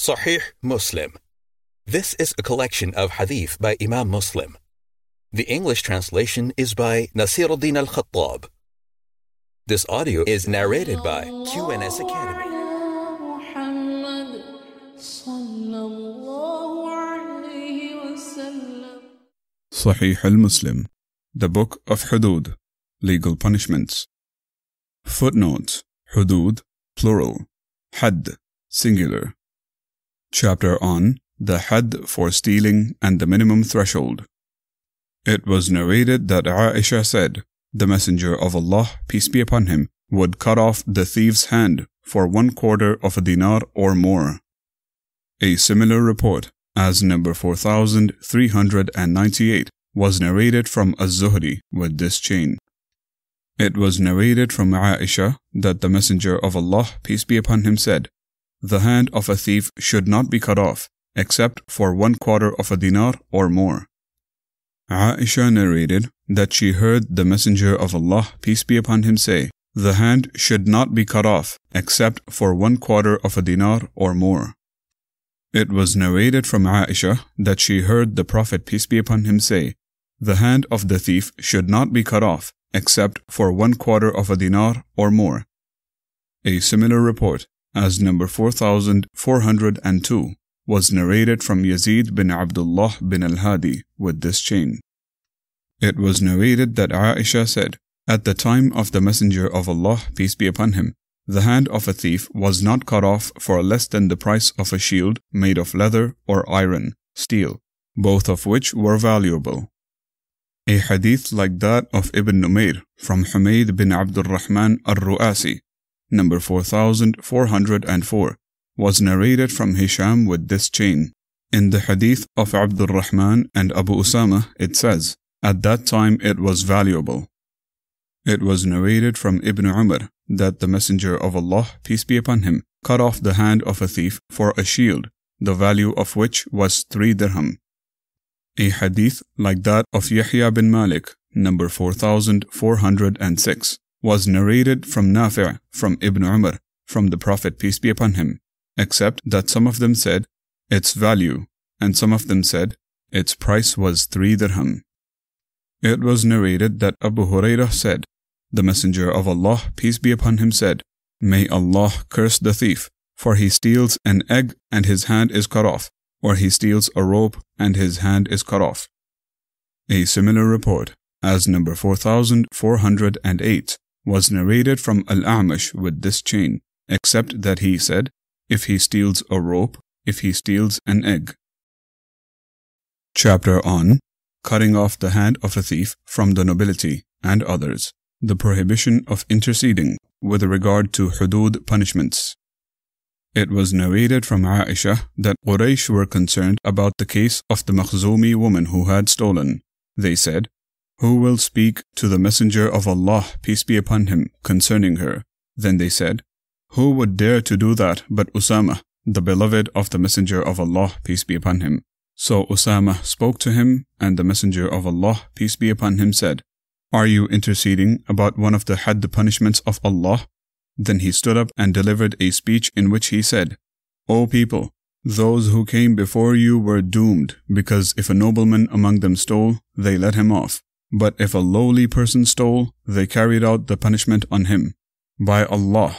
Sahih Muslim. This is a collection of hadith by Imam Muslim. The English translation is by Nasiruddin al Khattab. This audio is narrated by QNS Academy. Sahih al Muslim, the Book of Hudud, Legal Punishments. Footnote Hudud, plural. Had, singular. Chapter on the Had for stealing and the minimum threshold. It was narrated that Aisha said, The Messenger of Allah, peace be upon him, would cut off the thief's hand for one quarter of a dinar or more. A similar report, as number 4398, was narrated from Az-Zuhri with this chain. It was narrated from Aisha that the Messenger of Allah, peace be upon him, said, The hand of a thief should not be cut off, except for one quarter of a dinar or more. Aisha narrated that she heard the Messenger of Allah, peace be upon him, say, The hand should not be cut off, except for one quarter of a dinar or more. It was narrated from Aisha that she heard the Prophet, peace be upon him, say, The hand of the thief should not be cut off, except for one quarter of a dinar or more. A similar report, as number 4402, was narrated from Yazid bin Abdullah bin al-Hadi with this chain. It was narrated that Aisha said, At the time of the Messenger of Allah, peace be upon him, the hand of a thief was not cut off for less than the price of a shield made of leather or iron, steel, both of which were valuable. A hadith like that of Ibn Numair from Humayd bin Abdul Rahman al-Ru'asi, number 4404, was narrated from Hisham with this chain. In the hadith of Abdul Rahman and Abu Usama, it says, At that time it was valuable. It was narrated from Ibn Umar that the Messenger of Allah, peace be upon him, cut off the hand of a thief for a shield, the value of which was three dirham. A hadith like that of Yahya bin Malik, number 4406, was narrated from Nafi' from Ibn Umar, from the Prophet, peace be upon him, except that some of them said, its value, and some of them said, its price was three dirham. It was narrated that Abu Hurairah said, The Messenger of Allah, peace be upon him, said, May Allah curse the thief, for he steals an egg and his hand is cut off, or he steals a rope and his hand is cut off. A similar report, as number 4408, was narrated from Al-A'mash with this chain, except that he said, if he steals a rope, if he steals an egg. Chapter on Cutting off the hand of a thief from the nobility and others, the prohibition of interceding with regard to hudud punishments. It was narrated from Aisha that Quraysh were concerned about the case of the Makhzumi woman who had stolen. They said, Who will speak to the Messenger of Allah, peace be upon him, concerning her? Then they said, Who would dare to do that but Usama, the beloved of the Messenger of Allah, peace be upon him? So Usama spoke to him, and the Messenger of Allah, peace be upon him, said, Are you interceding about one of the had the punishments of Allah? Then he stood up and delivered a speech in which he said, O people, those who came before you were doomed, because if a nobleman among them stole, they let him off. But if a lowly person stole, they carried out the punishment on him. By Allah,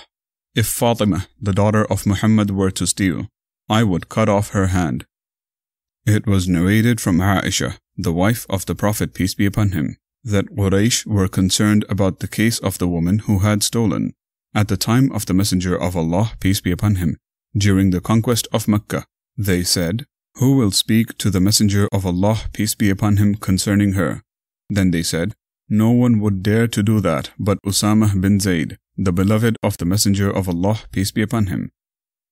if Fatima, the daughter of Muhammad, were to steal, I would cut off her hand. It was narrated from Aisha, the wife of the Prophet, peace be upon him, that Quraysh were concerned about the case of the woman who had stolen. At the time of the Messenger of Allah, peace be upon him, during the conquest of Mecca, they said, Who will speak to the Messenger of Allah, peace be upon him, concerning her? Then they said, No one would dare to do that but Usama bin Zayd, the beloved of the Messenger of Allah, peace be upon him.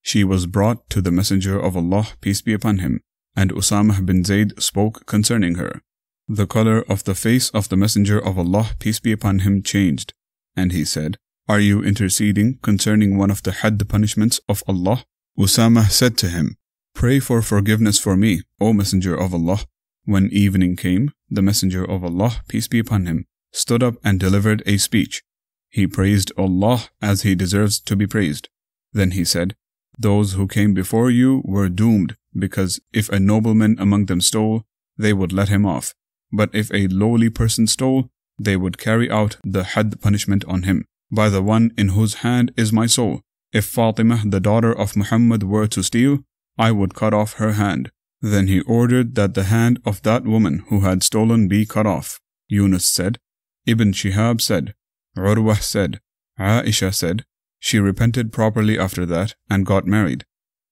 She was brought to the Messenger of Allah, peace be upon him, and Usama bin Zayd spoke concerning her. The color of the face of the Messenger of Allah, peace be upon him, changed, and he said, Are you interceding concerning one of the had punishments of Allah? Usama said to him, Pray for forgiveness for me, O Messenger of Allah. When evening came, the Messenger of Allah, peace be upon him, stood up and delivered a speech. He praised Allah as he deserves to be praised. Then he said, Those who came before you were doomed, because if a nobleman among them stole, they would let him off. But if a lowly person stole, they would carry out the had punishment on him. By the one in whose hand is my soul, if Fatima, the daughter of Muhammad, were to steal, I would cut off her hand. Then he ordered that the hand of that woman who had stolen be cut off. Yunus said, Ibn Shihab said, Urwah said, Aisha said, she repented properly after that and got married.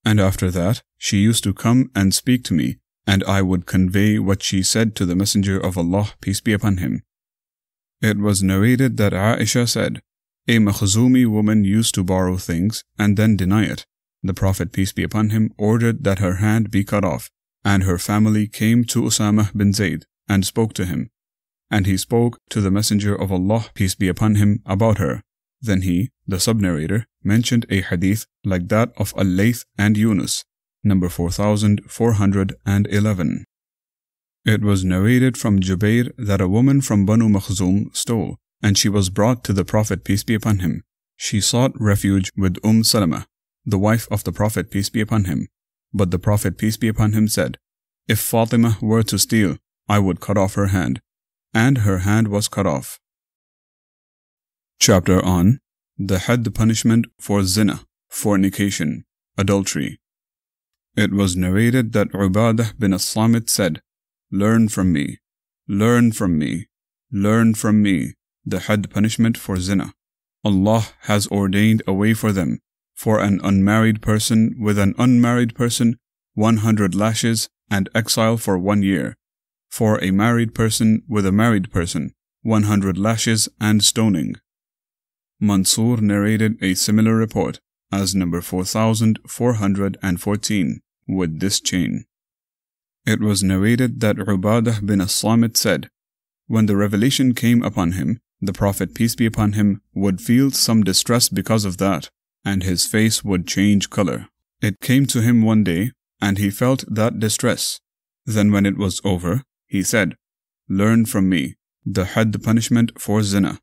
And after that, she used to come and speak to me, and I would convey what she said to the Messenger of Allah, peace be upon him. It was narrated that Aisha said, A Makhzumi woman used to borrow things and then deny it. The Prophet, peace be upon him, ordered that her hand be cut off, and her family came to Usama bin Zayd and spoke to him. And he spoke to the Messenger of Allah, peace be upon him, about her. Then he, the sub-narrator, mentioned a hadith like that of Al-Layth and Yunus, number 4411. It was narrated from Jubair that a woman from Banu Makhzum stole, and she was brought to the Prophet peace be upon him. She sought refuge with Umm Salama, the wife of the Prophet peace be upon him. But the Prophet peace be upon him said, If Fatima were to steal, I would cut off her hand. And her hand was cut off. Chapter on the had punishment for zina, fornication, adultery. It was narrated that Ubadah bin as-Samit said, Learn from me, learn from me, learn from me the had punishment for zina. Allah has ordained a way for them, for an unmarried person with an unmarried person, 100 lashes and exile for one year. For a married person with a married person, 100 lashes and stoning. Mansur narrated a similar report as number 4414 with this chain. It was narrated that Ubadah bin as-Samit said, When the revelation came upon him, the Prophet peace be upon him would feel some distress because of that, and his face would change color. It came to him one day, and he felt that distress. Then when it was over, he said, Learn from me the had punishment for zina.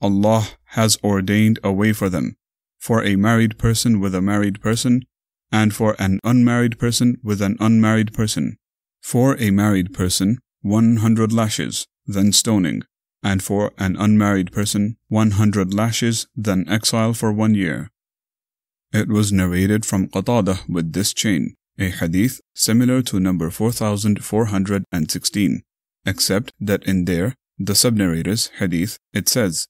Allah has ordained a way for them, for a married person with a married person, and for an unmarried person with an unmarried person. For a married person, 100 lashes, then stoning, and for an unmarried person, 100 lashes, then exile for one year. It was narrated from Qatada with this chain, a hadith similar to number 4416, except that in there, the sub-narrator's hadith, it says,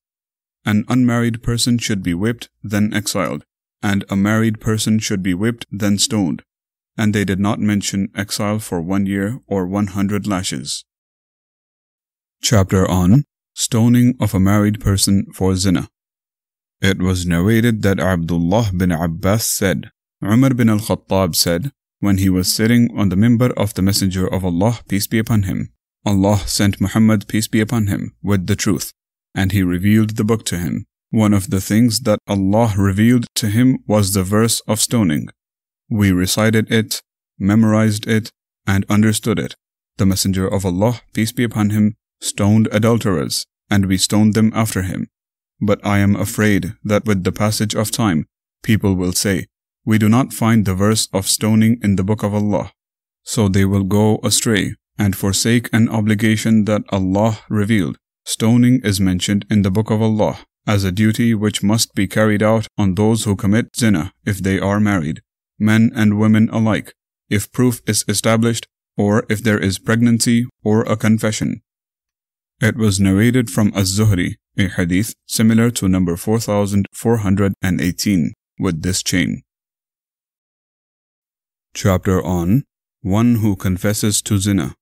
an unmarried person should be whipped, then exiled, and a married person should be whipped, then stoned. And they did not mention exile for one year or 100 lashes. Chapter on Stoning of a Married Person for Zina. It was narrated that Abdullah bin Abbas said, Umar bin al-Khattab said, when he was sitting on the mimbar of the Messenger of Allah, peace be upon him, Allah sent Muhammad, peace be upon him, with the truth and he revealed the book to him. One of the things that Allah revealed to him was the verse of stoning. We recited it, memorized it, and understood it. The Messenger of Allah, peace be upon him, stoned adulterers, and we stoned them after him. But I am afraid that with the passage of time, people will say, We do not find the verse of stoning in the book of Allah. So they will go astray and forsake an obligation that Allah revealed Stoning is mentioned in the Book of Allah as a duty which must be carried out on those who commit zina if they are married, men and women alike, if proof is established, or if there is pregnancy or a confession. It was narrated from Az-Zuhri, a hadith similar to number 4418, with this chain. Chapter on One who confesses to zina.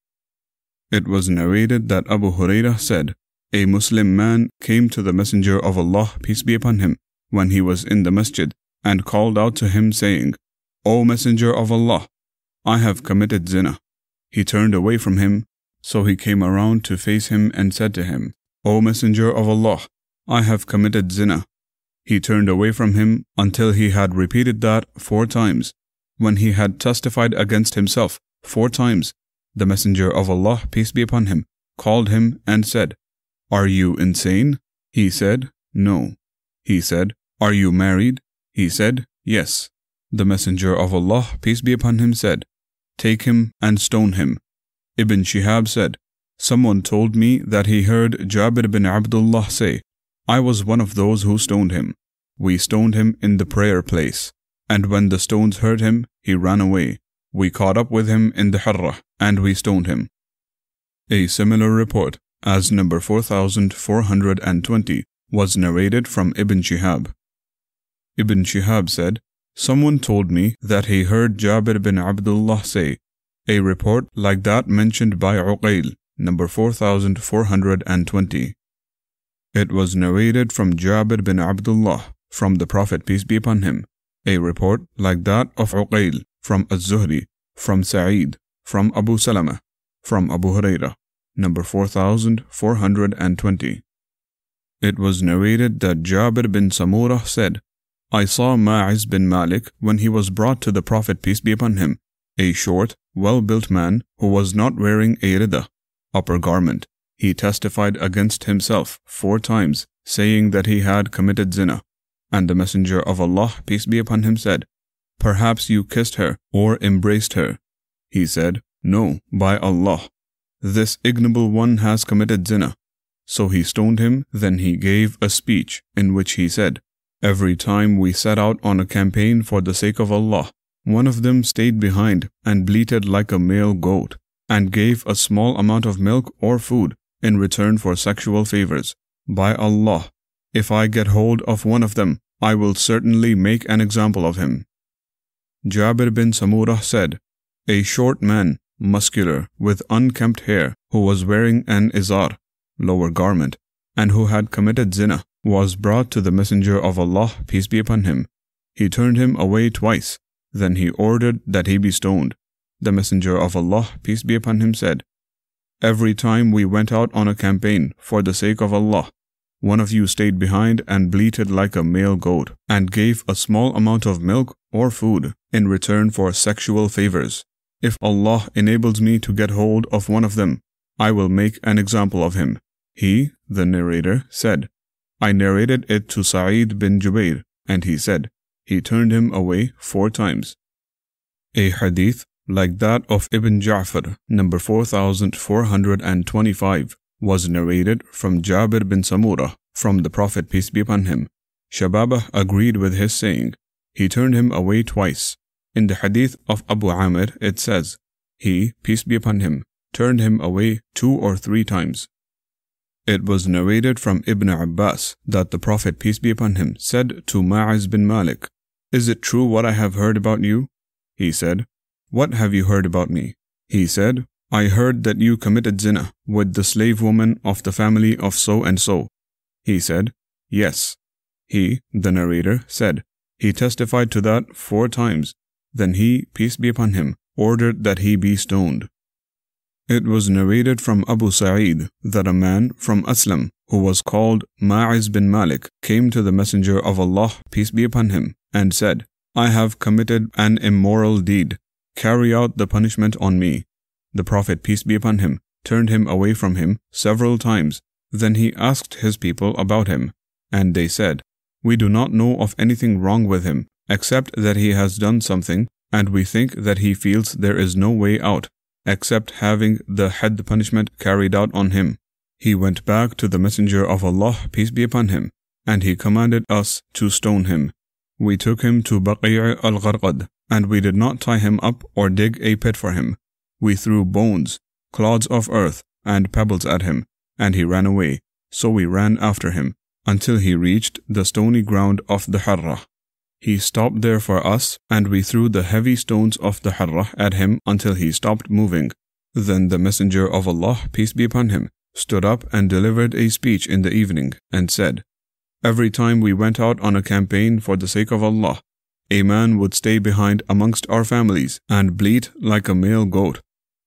It was narrated that Abu Hurairah said, a Muslim man came to the Messenger of Allah, peace be upon him, when he was in the masjid, and called out to him, saying, O Messenger of Allah, I have committed zina. He turned away from him, so he came around to face him and said to him, O Messenger of Allah, I have committed zina. He turned away from him until he had repeated that four times. When he had testified against himself four times, the Messenger of Allah, peace be upon him, called him and said, are you insane? He said, No. He said, Are you married? He said, Yes. The Messenger of Allah, peace be upon him, said, Take him and stone him. Ibn Shihab said, Someone told me that he heard Jabir bin Abdullah say, I was one of those who stoned him. We stoned him in the prayer place. And when the stones hurt him, he ran away. We caught up with him in the Harrah, and we stoned him. A similar report, as number 4420, was narrated from Ibn Shihab. Ibn Shihab said, Someone told me that he heard Jabir bin Abdullah say, a report like that mentioned by Uqayl, number 4420. It was narrated from Jabir bin Abdullah, from the Prophet, peace be upon him, a report like that of Uqayl, from Az-Zuhri, from Sa'id, from Abu Salama, from Abu Hurairah, number 4420. It was narrated that Jabir bin Samurah said, I saw Ma'iz bin Malik when he was brought to the Prophet, peace be upon him, a short, well built man who was not wearing a rida, upper garment. He testified against himself four times, saying that he had committed zina. And the Messenger of Allah, peace be upon him, said, Perhaps you kissed her or embraced her. He said, No, by Allah. This ignoble one has committed zina. So he stoned him, then he gave a speech in which he said, Every time we set out on a campaign for the sake of Allah, one of them stayed behind and bleated like a male goat, and gave a small amount of milk or food in return for sexual favors. By Allah, if I get hold of one of them, I will certainly make an example of him. Jabir bin Samurah said, A short man, muscular, with unkempt hair, who was wearing an izar, lower garment, and who had committed zina, was brought to the Messenger of Allah, peace be upon him. He turned him away twice, then he ordered that he be stoned. The Messenger of Allah, peace be upon him, said, Every time we went out on a campaign for the sake of Allah, one of you stayed behind and bleated like a male goat, and gave a small amount of milk or food in return for sexual favors. If Allah enables me to get hold of one of them, I will make an example of him. He, the narrator, said, I narrated it to Sa'id bin Jubair, and he said, he turned him away four times. A hadith like that of Ibn Ja'far, number 4425, was narrated from Jabir bin Samurah from the Prophet, peace be upon him. Shababah agreed with his saying, he turned him away twice. In the hadith of Abu Amir, it says, he, peace be upon him, turned him away two or three times. It was narrated from Ibn Abbas that the Prophet, peace be upon him, said to Ma'iz bin Malik, is it true what I have heard about you? He said, What have you heard about me? He said, I heard that you committed zina with the slave woman of the family of so and so. He said, Yes. He, the narrator, said, He testified to that four times. Then he, peace be upon him, ordered that he be stoned. It was narrated from Abu Sa'id that a man from Aslam, who was called Ma'iz bin Malik, came to the Messenger of Allah, peace be upon him, and said, I have committed an immoral deed. Carry out the punishment on me. The Prophet, peace be upon him, turned him away from him several times. Then he asked his people about him, and they said, We do not know of anything wrong with him, except that he has done something, and we think that he feels there is no way out, except having the had punishment carried out on him. He went back to the Messenger of Allah, peace be upon him, and he commanded us to stone him. We took him to Baqi' al-Gharqad, and we did not tie him up or dig a pit for him. We threw bones, clods of earth, and pebbles at him, and he ran away. So we ran after him, until he reached the stony ground of the Harrah. He stopped there for us, and we threw the heavy stones of the Harrah at him until he stopped moving. Then the Messenger of Allah, peace be upon him, stood up and delivered a speech in the evening, and said, Every time we went out on a campaign for the sake of Allah, a man would stay behind amongst our families and bleat like a male goat.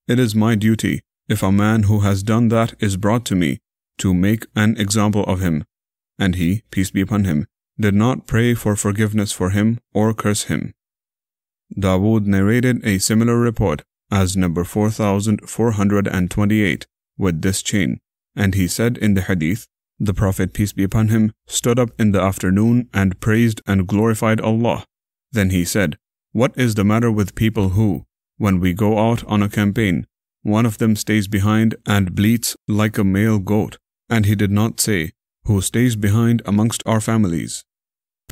It is my duty, if a man who has done that is brought to me, to make an example of him. And he, peace be upon him, did not pray for forgiveness for him or curse him. Dawood narrated a similar report as number 4428 with this chain, and he said in the hadith, the Prophet, peace be upon him, stood up in the afternoon and praised and glorified Allah. Then he said, What is the matter with people who, when we go out on a campaign, one of them stays behind and bleats like a male goat, and he did not say, Who stays behind amongst our families?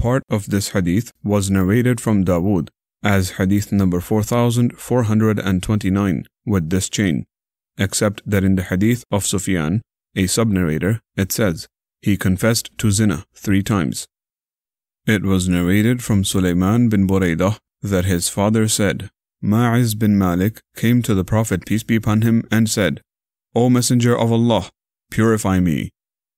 Part of this hadith was narrated from Dawood as hadith number 4429 with this chain, except that in the hadith of Sufyan, a sub-narrator, it says, he confessed to zina three times. It was narrated from Sulaiman bin Buraidah that his father said, Ma'iz bin Malik came to the Prophet, peace be upon him, and said, O Messenger of Allah, purify me.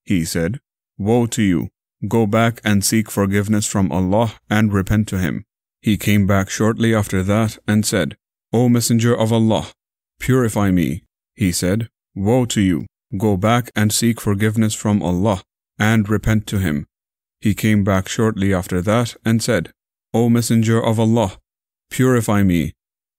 He said, Woe to you, go back and seek forgiveness from Allah and repent to Him. He came back shortly after that and said, O Messenger of Allah, purify me. He said, Woe to you, go back and seek forgiveness from Allah and repent to Him. He came back shortly after that and said, O Messenger of Allah, purify me.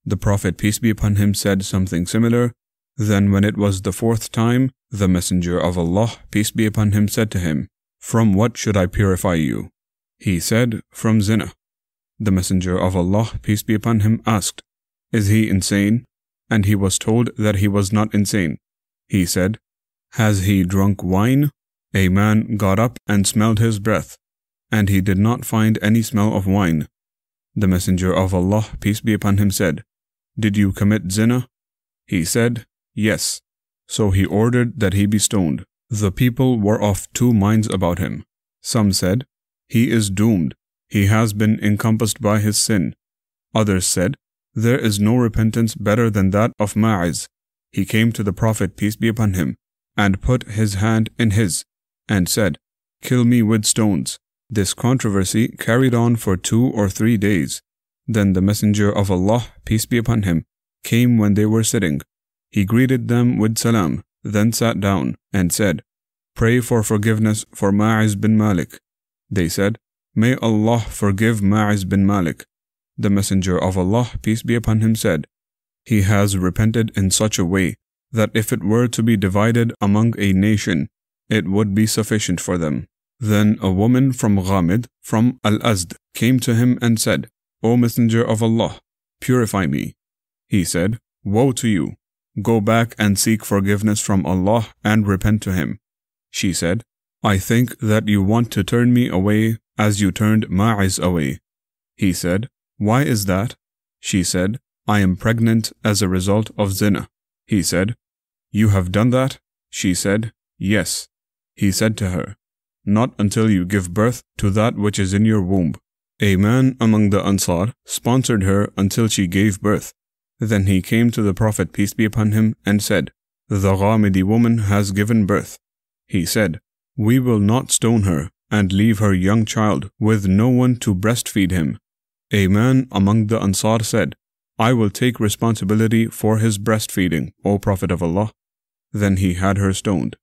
The Prophet, peace be upon him, said something similar. Then, when it was the fourth time, the Messenger of Allah, peace be upon him, said to him, From what should I purify you? He said, From zina. The Messenger of Allah, peace be upon him, asked, Is he insane? And he was told that he was not insane. He said, Has he drunk wine? A man got up and smelled his breath, and he did not find any smell of wine. The Messenger of Allah, peace be upon him, said, did you commit zina? He said, Yes. So he ordered that he be stoned. The people were of two minds about him. Some said, He is doomed. He has been encompassed by his sin. Others said, There is no repentance better than that of Ma'iz. He came to the Prophet, peace be upon him, and put his hand in his, and said, Kill me with stones. This controversy carried on for two or three days. Then the Messenger of Allah, peace be upon him, came when they were sitting. He greeted them with salam, then sat down and said, Pray for forgiveness for Ma'iz bin Malik. They said, May Allah forgive Ma'iz bin Malik. The Messenger of Allah, peace be upon him, said, He has repented in such a way that if it were to be divided among a nation, it would be sufficient for them. Then a woman from Ghamid, from Al Azd, came to him and said, O Messenger of Allah, purify me. He said, Woe to you! Go back and seek forgiveness from Allah and repent to Him. She said, I think that you want to turn me away as you turned Ma'iz away. He said, Why is that? She said, I am pregnant as a result of zina. He said, You have done that? She said, Yes. He said to her, Not until you give birth to that which is in your womb. A man among the Ansar sponsored her until she gave birth. Then he came to the Prophet, peace be upon him, and said, The Ghamidi woman has given birth. He said, We will not stone her and leave her young child with no one to breastfeed him. A man among the Ansar said, I will take responsibility for his breastfeeding, O Prophet of Allah. Then he had her stoned.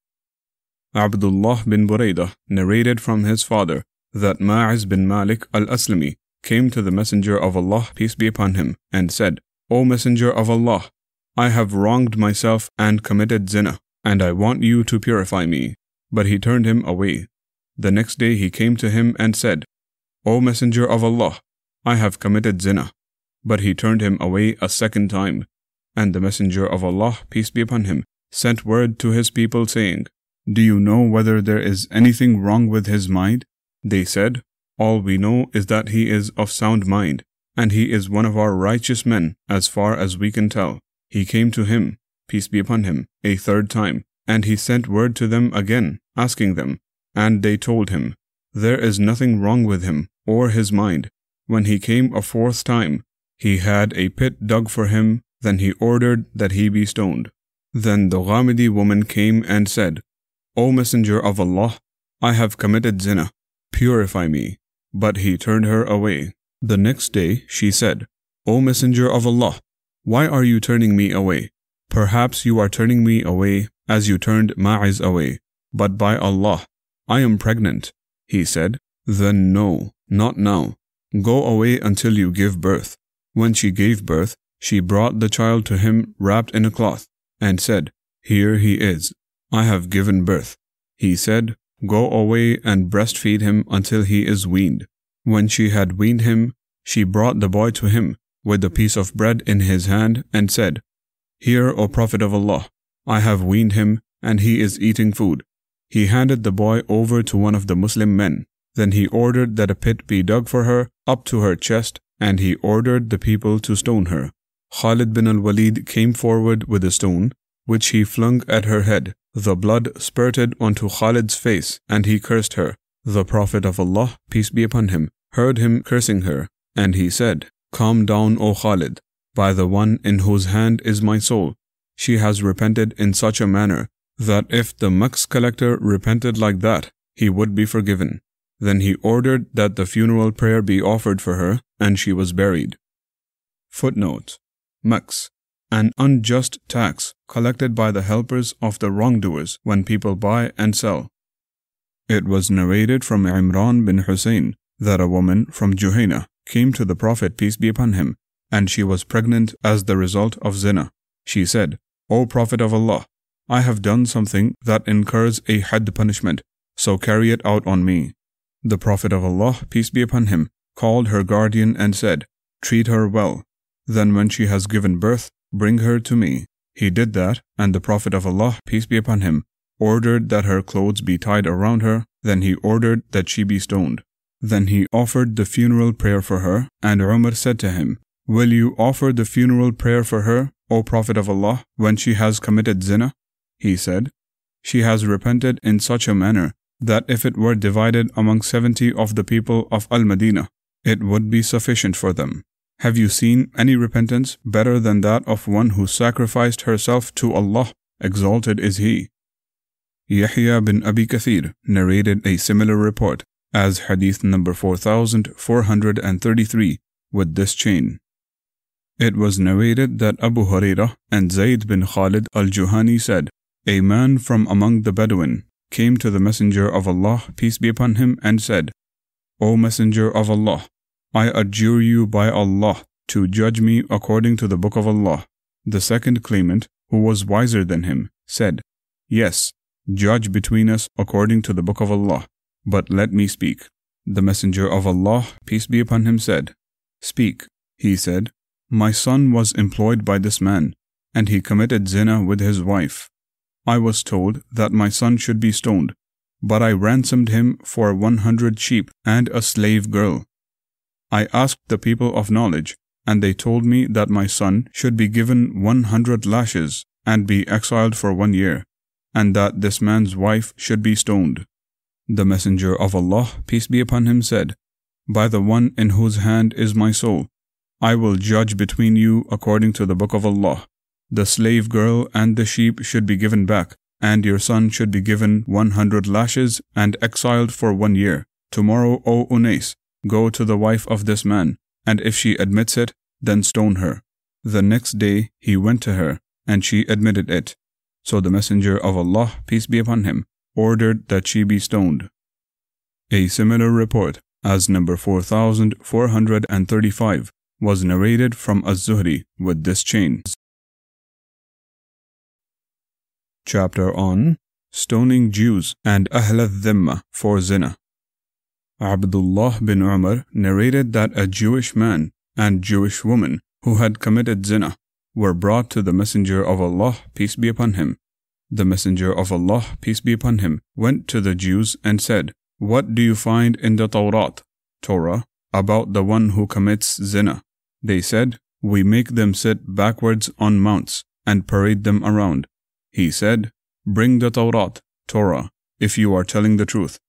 Abdullah bin Buraidah narrated from his father that Ma'iz bin Malik al-Aslami came to the Messenger of Allah, peace be upon him, and said, O Messenger of Allah, I have wronged myself and committed zina, and I want you to purify me. But he turned him away. The next day he came to him and said, O Messenger of Allah, I have committed zina. But he turned him away a second time. And the Messenger of Allah, peace be upon him, sent word to his people saying, Do you know whether there is anything wrong with his mind? They said, All we know is that he is of sound mind, and he is one of our righteous men as far as we can tell. He came to him, peace be upon him, a third time, and he sent word to them again, asking them, and they told him, There is nothing wrong with him or his mind. When he came a fourth time, he had a pit dug for him, then he ordered that he be stoned. Then the Ghamidi woman came and said, O Messenger of Allah, I have committed zina Purify me. But he turned her away. The next day she said, O Messenger of Allah, why are you turning me away? Perhaps you are turning me away as you turned Ma'iz away. But by Allah, I am pregnant. He said, Then no, not now. Go away until you give birth. When she gave birth, she brought the child to him wrapped in a cloth, and said, Here he is. I have given birth. He said, Go away and breastfeed him until he is weaned. When she had weaned him, she brought the boy to him with a piece of bread in his hand and said, Here, O Prophet of Allah, I have weaned him and he is eating food. He handed the boy over to one of the Muslim men. Then he ordered that a pit be dug for her up to her chest and he ordered the people to stone her. Khalid bin al-Walid came forward with a stone, which he flung at her head. The blood spurted onto Khalid's face, and he cursed her. The Prophet of Allah, peace be upon him, heard him cursing her, and he said, Calm down, O Khalid, by the one in whose hand is my soul. She has repented in such a manner that if the maks collector repented like that, he would be forgiven. Then he ordered that the funeral prayer be offered for her, and she was buried. Footnote Maks an unjust tax collected by the helpers of the wrongdoers when people buy and sell. It was narrated from Imran bin Hussein that a woman from Juhayna came to the Prophet, peace be upon him, and she was pregnant as the result of zina. She said, O Prophet of Allah, I have done something that incurs a had punishment, so carry it out on me. The Prophet of Allah, peace be upon him, called her guardian and said, Treat her well. Then when she has given birth, Bring her to me. He did that, and the Prophet of Allah, peace be upon him, ordered that her clothes be tied around her, then he ordered that she be stoned. Then he offered the funeral prayer for her, and Umar said to him, Will you offer the funeral prayer for her, O Prophet of Allah, when she has committed zina? He said, She has repented in such a manner that if it were divided among seventy of the people of Al Madinah, it would be sufficient for them. Have you seen any repentance better than that of one who sacrificed herself to Allah? Exalted is He. Yahya bin Abi Kathir narrated a similar report as hadith number 4433 with this chain. It was narrated that Abu Hurairah and Zayd bin Khalid al-Juhani said, A man from among the Bedouin came to the Messenger of Allah, peace be upon him, and said, O Messenger of Allah, I adjure you by Allah to judge me according to the Book of Allah. The second claimant, who was wiser than him, said, Yes, judge between us according to the Book of Allah, but let me speak. The Messenger of Allah, peace be upon him, said, Speak. He said, My son was employed by this man, and he committed zina with his wife. I was told that my son should be stoned, but I ransomed him for 100 sheep and a slave girl. I asked the people of knowledge, and they told me that my son should be given 100 lashes and be exiled for one year, and that this man's wife should be stoned. The Messenger of Allah, peace be upon him, said, By the one in whose hand is my soul, I will judge between you according to the book of Allah. The slave girl and the sheep should be given back, and your son should be given 100 lashes and exiled for one year. Tomorrow, O Unais, Go to the wife of this man, and if she admits it, then stone her. The next day he went to her, and she admitted it. So the Messenger of Allah, peace be upon him, ordered that she be stoned. A similar report, as number 4435, was narrated from Az-Zuhri with this chain. Chapter on Stoning Jews and Ahl al-Dhimma for Zina. Abdullah bin Umar narrated that a Jewish man and Jewish woman who had committed zina were brought to the Messenger of Allah, peace be upon him. The Messenger of Allah, peace be upon him, went to the Jews and said, What do you find in the Tawrat, Torah, about the one who commits zina? They said, We make them sit backwards on mounts and parade them around. He said, Bring the Tawrat, Torah, if you are telling the truth.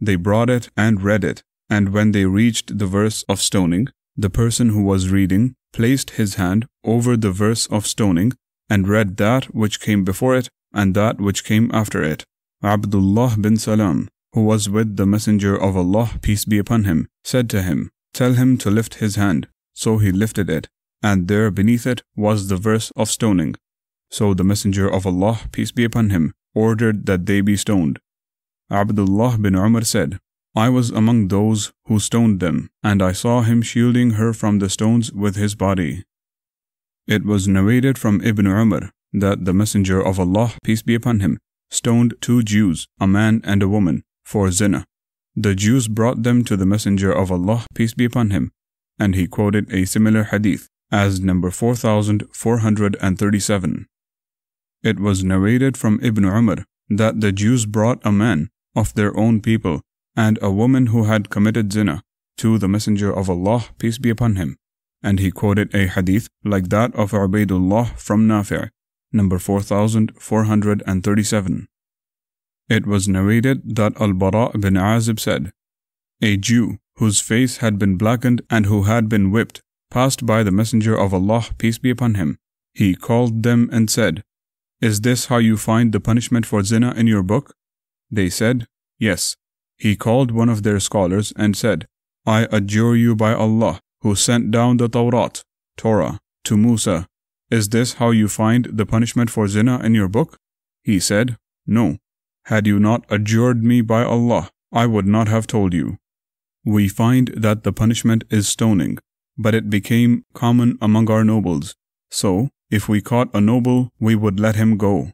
They brought it and read it, and when they reached the verse of stoning, the person who was reading placed his hand over the verse of stoning and read that which came before it and that which came after it. Abdullah bin Salam, who was with the Messenger of Allah, peace be upon him, said to him, Tell him to lift his hand. So he lifted it, and there beneath it was the verse of stoning. So the Messenger of Allah, peace be upon him, ordered that they be stoned. Abdullah bin Umar said, I was among those who stoned them, and I saw him shielding her from the stones with his body. It was narrated from Ibn Umar that the Messenger of Allah, peace be upon him, stoned two Jews, a man and a woman, for zina. The Jews brought them to the Messenger of Allah, peace be upon him, and he quoted a similar hadith as number 4437. It was narrated from Ibn Umar that the Jews brought a man of their own people and a woman who had committed zina to the Messenger of Allah, peace be upon him, and he quoted a hadith like that of Ubaidullah from Nafi', number 4437. It was narrated that Al Bara bin Azib said, A Jew whose face had been blackened and who had been whipped passed by the Messenger of Allah, peace be upon him. He called them and said, Is this how you find the punishment for zina in your book? They said, Yes. He called one of their scholars and said, I adjure you by Allah, who sent down the Tawrat, Torah, to Musa, is this how you find the punishment for zina in your book? He said, No. Had you not adjured me by Allah, I would not have told you. We find that the punishment is stoning, but it became common among our nobles. So, if we caught a noble, we would let him go.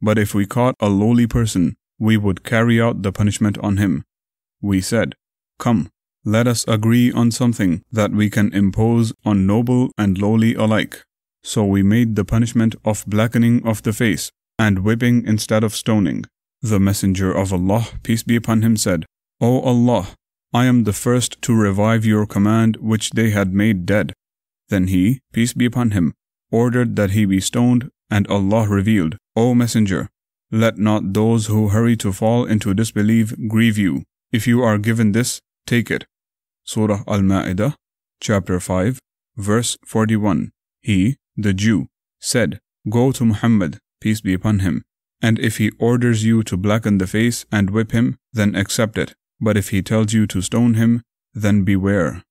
But if we caught a lowly person, we would carry out the punishment on him. We said, Come, let us agree on something that we can impose on noble and lowly alike. So we made the punishment of blackening of the face and whipping instead of stoning. The Messenger of Allah, peace be upon him, said, O Allah, I am the first to revive your command which they had made dead. Then he, peace be upon him, ordered that he be stoned, and Allah revealed, O Messenger, let not those who hurry to fall into disbelief grieve you. If you are given this, take it. Surah Al Ma'idah, chapter 5, verse 41. He, the Jew, said, Go to Muhammad, peace be upon him, and if he orders you to blacken the face and whip him, then accept it. But if he tells you to stone him, then beware.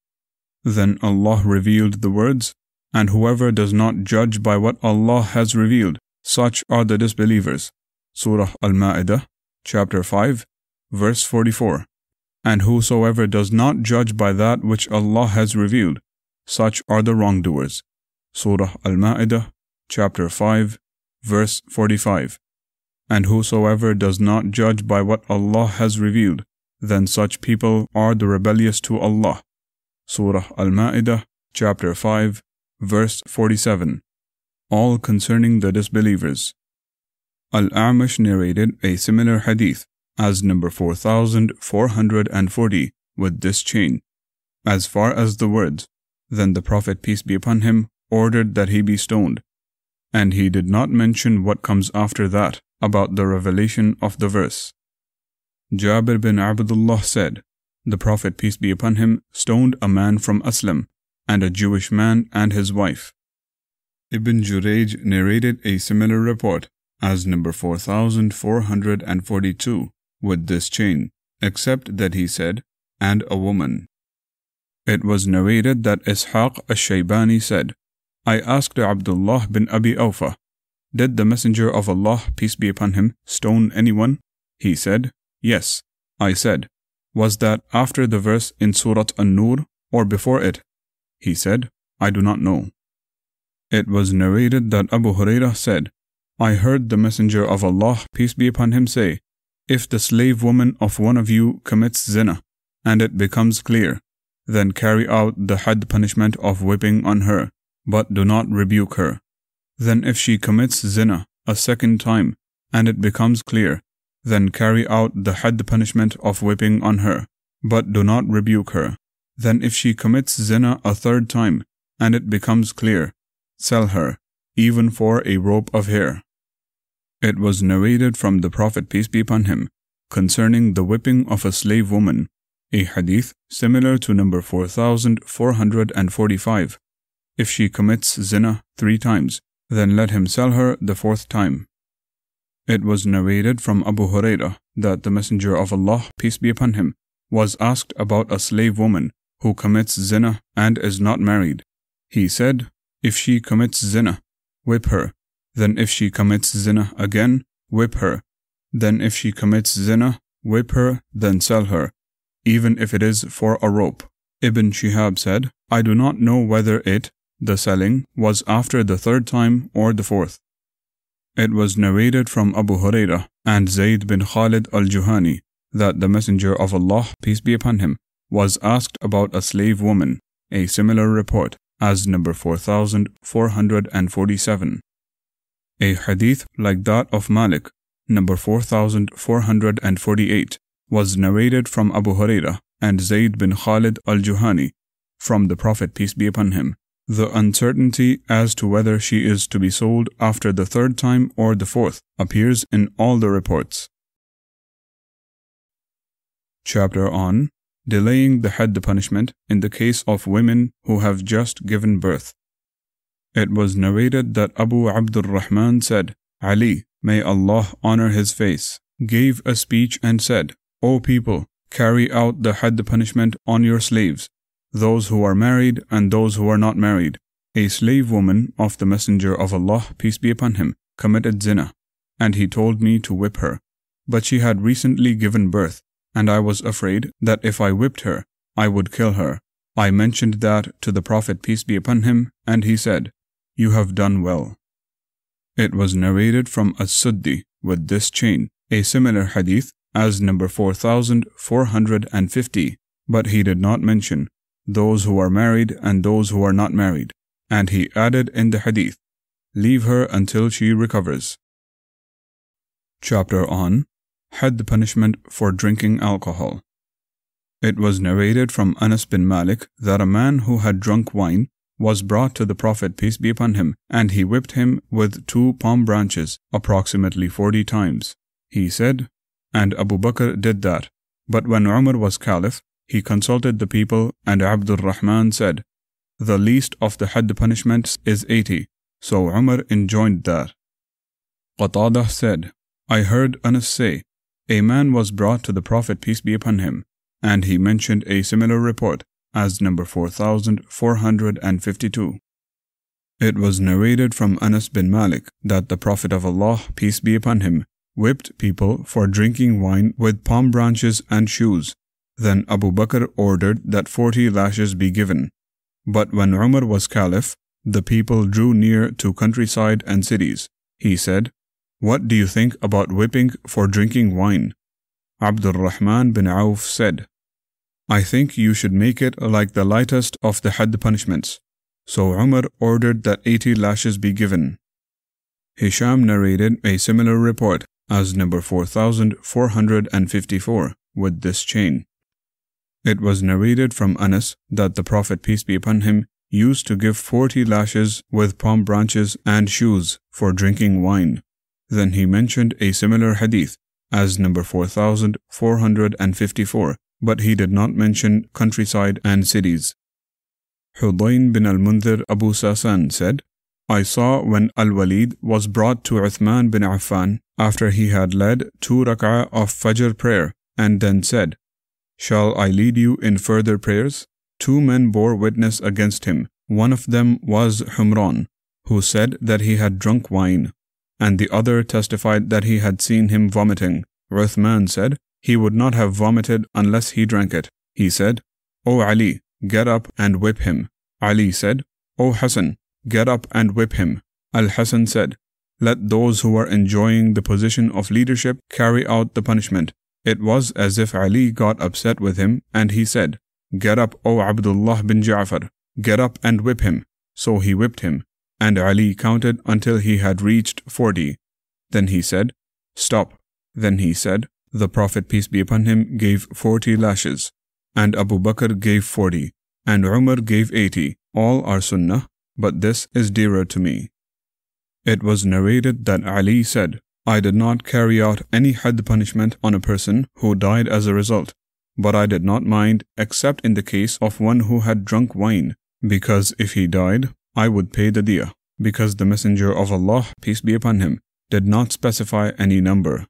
Then Allah revealed the words, and whoever does not judge by what Allah has revealed, such are the disbelievers. Surah Al Ma'idah, chapter 5, verse 44. And whosoever does not judge by that which Allah has revealed, such are the wrongdoers. Surah Al Ma'idah, chapter 5, verse 45. And whosoever does not judge by what Allah has revealed, then such people are the rebellious to Allah. Surah Al Ma'idah, chapter 5, verse 47. All concerning the disbelievers. Al A'mash narrated a similar hadith as number 4440 with this chain, as far as the words, Then the Prophet, peace be upon him, ordered that he be stoned. And he did not mention what comes after that about the revelation of the verse. Jabir bin Abdullah said, The Prophet, peace be upon him, stoned a man from Aslam, and a Jewish man and his wife. Ibn Jurayj narrated a similar report as number 4442 with this chain, except that he said, and a woman. It was narrated that Ishaq al-Shaybani said, I asked Abdullah bin Abi Awfa, Did the Messenger of Allah, peace be upon him, stone anyone? He said, Yes. I said, Was that after the verse in Surat An-Nur or before it? He said, I do not know. It was narrated that Abu Hurairah said, I heard the Messenger of Allah, peace be upon him, say, If the slave woman of one of you commits zina, and it becomes clear, then carry out the had punishment of whipping on her but do not rebuke her. Then if she commits zina a second time, and it becomes clear, then carry out the had punishment of whipping on her, but do not rebuke her. Then if she commits zina a third time, and it becomes clear, sell her, even for a rope of hair. It was narrated from the Prophet, peace be upon him, concerning the whipping of a slave woman, a hadith similar to number 4445, if she commits zina three times, then let him sell her the fourth time. It was narrated from Abu Hurairah that the Messenger of Allah, peace be upon him, was asked about a slave woman who commits zina and is not married. He said, If she commits zina, whip her. Then if she commits zina again, whip her. Then if she commits zina, whip her, then sell her, even if it is for a rope. Ibn Shihab said, I do not know whether it, the selling was after the third time or the fourth. It was narrated from Abu Hurairah and Zayd bin Khalid al-Juhani that the Messenger of Allah, peace be upon him, was asked about a slave woman. a similar report as number 4447. A hadith like that of Malik, number 4448, was narrated from Abu Hurairah and Zayd bin Khalid al-Juhani from the Prophet peace be upon him. The uncertainty as to whether she is to be sold after the third time or the fourth appears in all the reports. Chapter on Delaying the Hadd punishment in the case of women who have just given birth. It was narrated that Abu Abdul Rahman said, Ali, may Allah honor his face, gave a speech and said, O people, carry out the Hadd punishment on your slaves, those who are married and those who are not married. A slave woman of the Messenger of Allah, peace be upon him, committed zina, and he told me to whip her. But she had recently given birth, and I was afraid that if I whipped her, I would kill her. I mentioned that to the Prophet, peace be upon him, and he said, You have done well. It was narrated from As-Suddi with this chain, a similar hadith as number 4450, but he did not mention those who are married and those who are not married. And he added in the hadith, Leave her until she recovers. Chapter on Had the punishment for drinking alcohol. It was narrated from Anas bin Malik that a man who had drunk wine was brought to the Prophet, peace be upon him, and he whipped him with two palm branches approximately forty times. He said, and Abu Bakr did that. But when Umar was caliph, he consulted the people, and Abdul Rahman said, The least of the Hadd punishments is 80. So Umar enjoined that. Qatadah said, I heard Anas say, A man was brought to the Prophet, peace be upon him, and he mentioned a similar report as number 4452. It was narrated from Anas bin Malik that the Prophet of Allah, peace be upon him, whipped people for drinking wine with palm branches and shoes. Then Abu Bakr ordered that forty lashes be given. But when Umar was caliph, the people drew near to countryside and cities. He said, What do you think about whipping for drinking wine? Abdul Rahman bin Auf said, I think you should make it like the lightest of the Hadd punishments. So Umar ordered that 80 lashes be given. Hisham narrated a similar report as number 4454 with this chain. It was narrated from Anas that the Prophet, peace be upon him, used to give forty lashes with palm branches and shoes for drinking wine. Then he mentioned a similar hadith as number 4454, but he did not mention countryside and cities. Hudayn bin al-Mundhir Abu Sasan said, I saw when Al-Walid was brought to Uthman bin Affan after he had led two rak'ah of Fajr prayer and then said, Shall I lead you in further prayers? Two men bore witness against him. One of them was Humran, who said that he had drunk wine, and the other testified that he had seen him vomiting. Uthman said, He would not have vomited unless he drank it. He said, O Ali, get up and whip him. Ali said, O Hassan, get up and whip him. Al Hassan said, let those who are enjoying the position of leadership carry out the punishment. It was as if Ali got upset with him and he said, Get up, O Abdullah bin Ja'far, get up and whip him. So he whipped him, and Ali counted until he had reached forty. Then he said, Stop. Then he said, The Prophet, peace be upon him, gave forty lashes, and Abu Bakr gave forty, and Umar gave eighty. All are sunnah, but this is dearer to me. It was narrated that Ali said, I did not carry out any hadd punishment on a person who died as a result, but I did not mind except in the case of one who had drunk wine, because if he died, I would pay the diya, because the Messenger of Allah, peace be upon him, did not specify any number.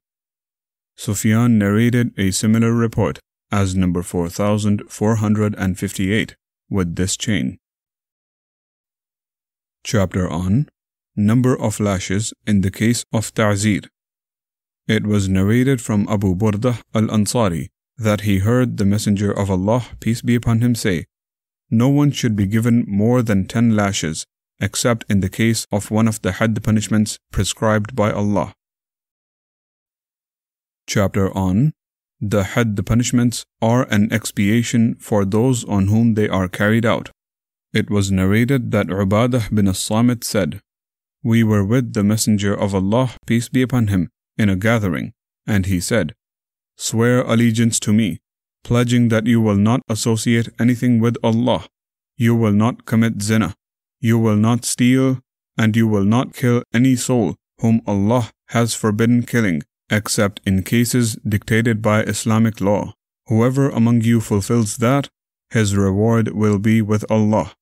Sufyan narrated a similar report as number 4458 with this chain. Chapter on number of lashes in the case of ta'zir. It was narrated from Abu Burdah al-Ansari that he heard the Messenger of Allah, peace be upon him, say, No one should be given more than ten lashes, except in the case of one of the hadd punishments prescribed by Allah. Chapter on The had the punishments are an expiation for those on whom they are carried out. It was narrated that Ubadah bin as-Samit said, We were with the Messenger of Allah, peace be upon him, in a gathering, and he said, Swear allegiance to me, pledging that you will not associate anything with Allah, you will not commit zina, you will not steal, and you will not kill any soul whom Allah has forbidden killing, except in cases dictated by Islamic law. Whoever among you fulfills that, his reward will be with Allah.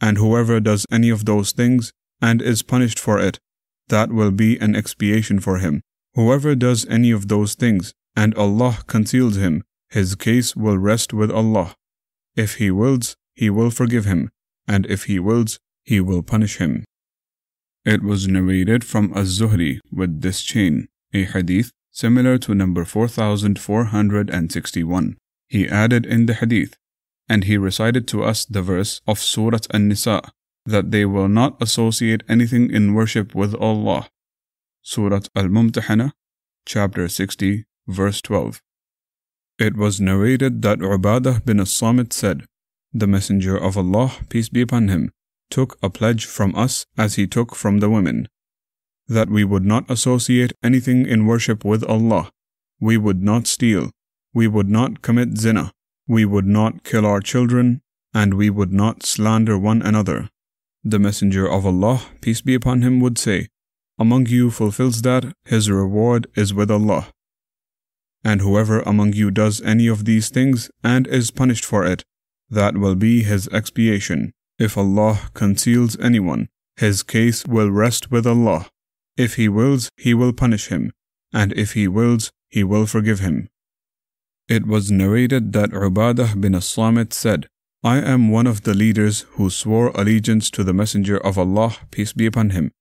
And whoever does any of those things and is punished for it, that will be an expiation for him. Whoever does any of those things and Allah conceals him, his case will rest with Allah. If He wills, He will forgive him, and if He wills, He will punish him. It was narrated from Az-Zuhri with this chain, a hadith similar to number 4461. He added in the hadith, and he recited to us the verse of Surah An-Nisa, that they will not associate anything in worship with Allah. Surah Al-Mumtahana, chapter 60, verse 12. It was narrated that Ubadah bin as-Samit said, The Messenger of Allah, peace be upon him, took a pledge from us as he took from the women, that we would not associate anything in worship with Allah, we would not steal, we would not commit zina, we would not kill our children, and we would not slander one another. The Messenger of Allah, peace be upon him, would say, Among you fulfills that, his reward is with Allah. And whoever among you does any of these things and is punished for it, that will be his expiation. If Allah conceals anyone, his case will rest with Allah. If He wills, He will punish him, and if He wills, He will forgive him. It was narrated that Ubadah bin as-Samit said, I am one of the leaders who swore allegiance to the Messenger of Allah, peace be upon him.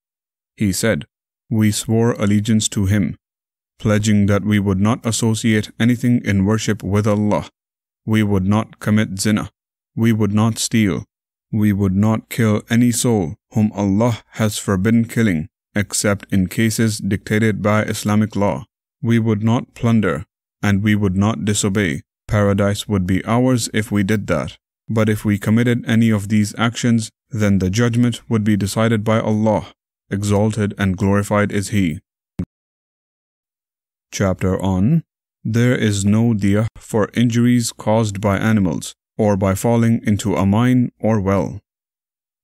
He said, We swore allegiance to him, pledging that we would not associate anything in worship with Allah. We would not commit zina. We would not steal. We would not kill any soul whom Allah has forbidden killing, except in cases dictated by Islamic law. We would not plunder, and we would not disobey. Paradise would be ours if we did that. But if we committed any of these actions, then the judgment would be decided by Allah. Exalted and glorified is He. Chapter on There is no diyah for injuries caused by animals or by falling into a mine or well.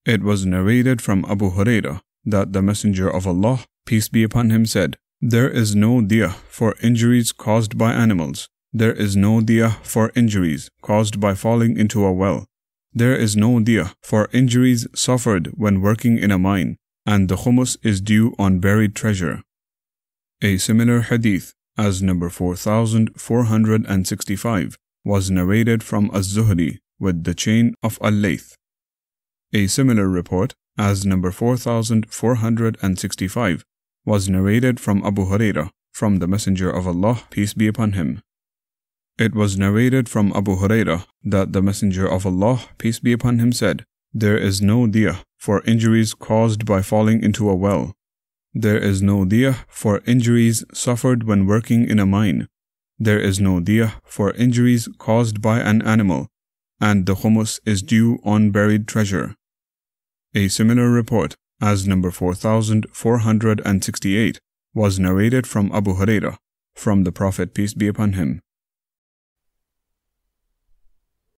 It was narrated from Abu Hurairah that the Messenger of Allah, peace be upon him, said, There is no diyah for injuries caused by animals. There is no diyah for injuries caused by falling into a well. There is no diyah for injuries suffered when working in a mine, and the khumus is due on buried treasure. A similar hadith, as number 4465, was narrated from Az-Zuhri with the chain of Al-Layth. A similar report, as number 4465, was narrated from Abu Hurairah from the Messenger of Allah, peace be upon him. It was narrated from Abu Hurairah that the Messenger of Allah, peace be upon him, said, There is no diyah for injuries caused by falling into a well. There is no diyah for injuries suffered when working in a mine. There is no diyah for injuries caused by an animal, and the khumus is due on buried treasure. A similar report, as number 4468, was narrated from Abu Hurairah, from the Prophet peace be upon him.